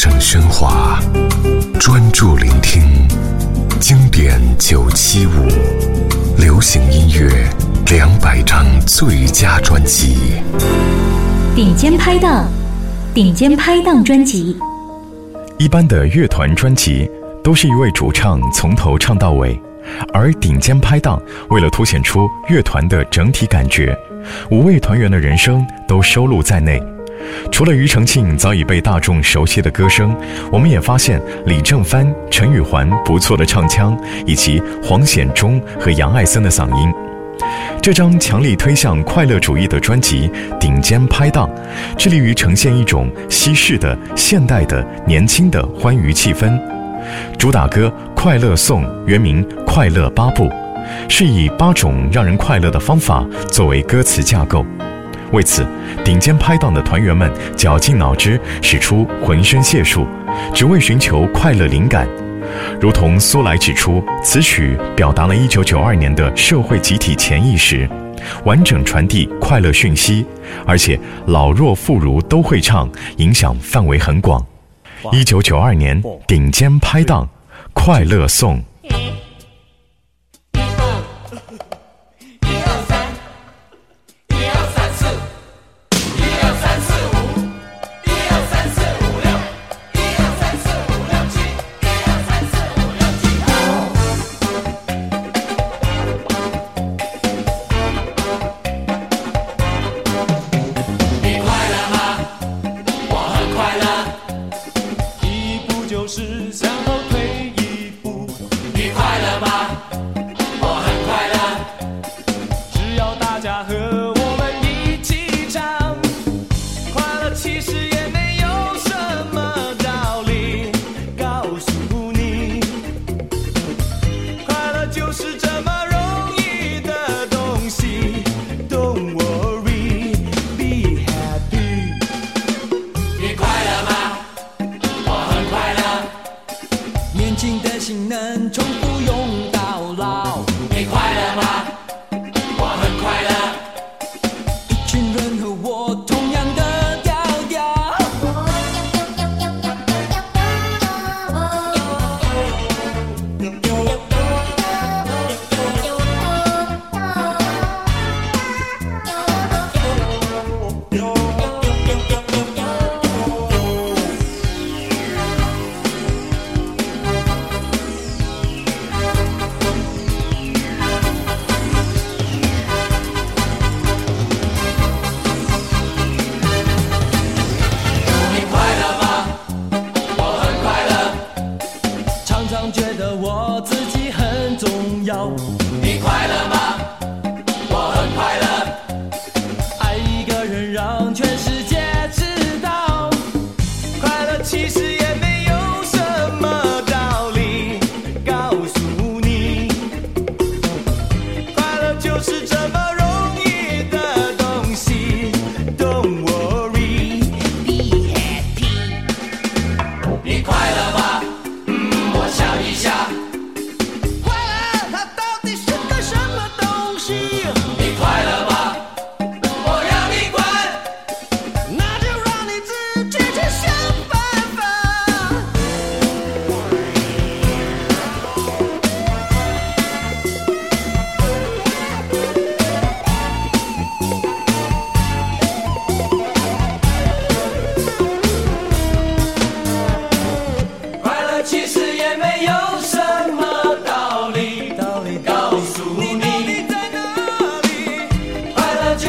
声喧哗，专注聆听经典九七五，流行音乐两百张最佳专辑，顶尖拍档，顶尖拍档专辑。一般的乐团专辑都是一位主唱从头唱到尾，而顶尖拍档为了凸显出乐团的整体感觉，五位团员的人生都收录在内。除了庾澄庆早已被大众熟悉的歌声，我们也发现李正帆、陈宇环不错的唱腔，以及黄显忠和杨爱森的嗓音。这张强力推向快乐主义的专辑《顶尖拍档》，致力于呈现一种西式的、现代的、年轻的欢愉气氛。主打歌《快乐颂》原名《快乐八步》，是以八种让人快乐的方法作为歌词架构。为此，顶尖拍档的团员们绞尽脑汁，使出浑身解数，只为寻求快乐灵感。如同苏来指出，此曲表达了一九九二年的社会集体潜意识，完整传递快乐讯息，而且老弱妇孺都会唱，影响范围很广。一九九二年，顶尖拍档，《快乐颂》。don't worry be happy. 你快乐吗？我很快乐。年轻的心能重复用到老。你快乐吗？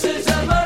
This is a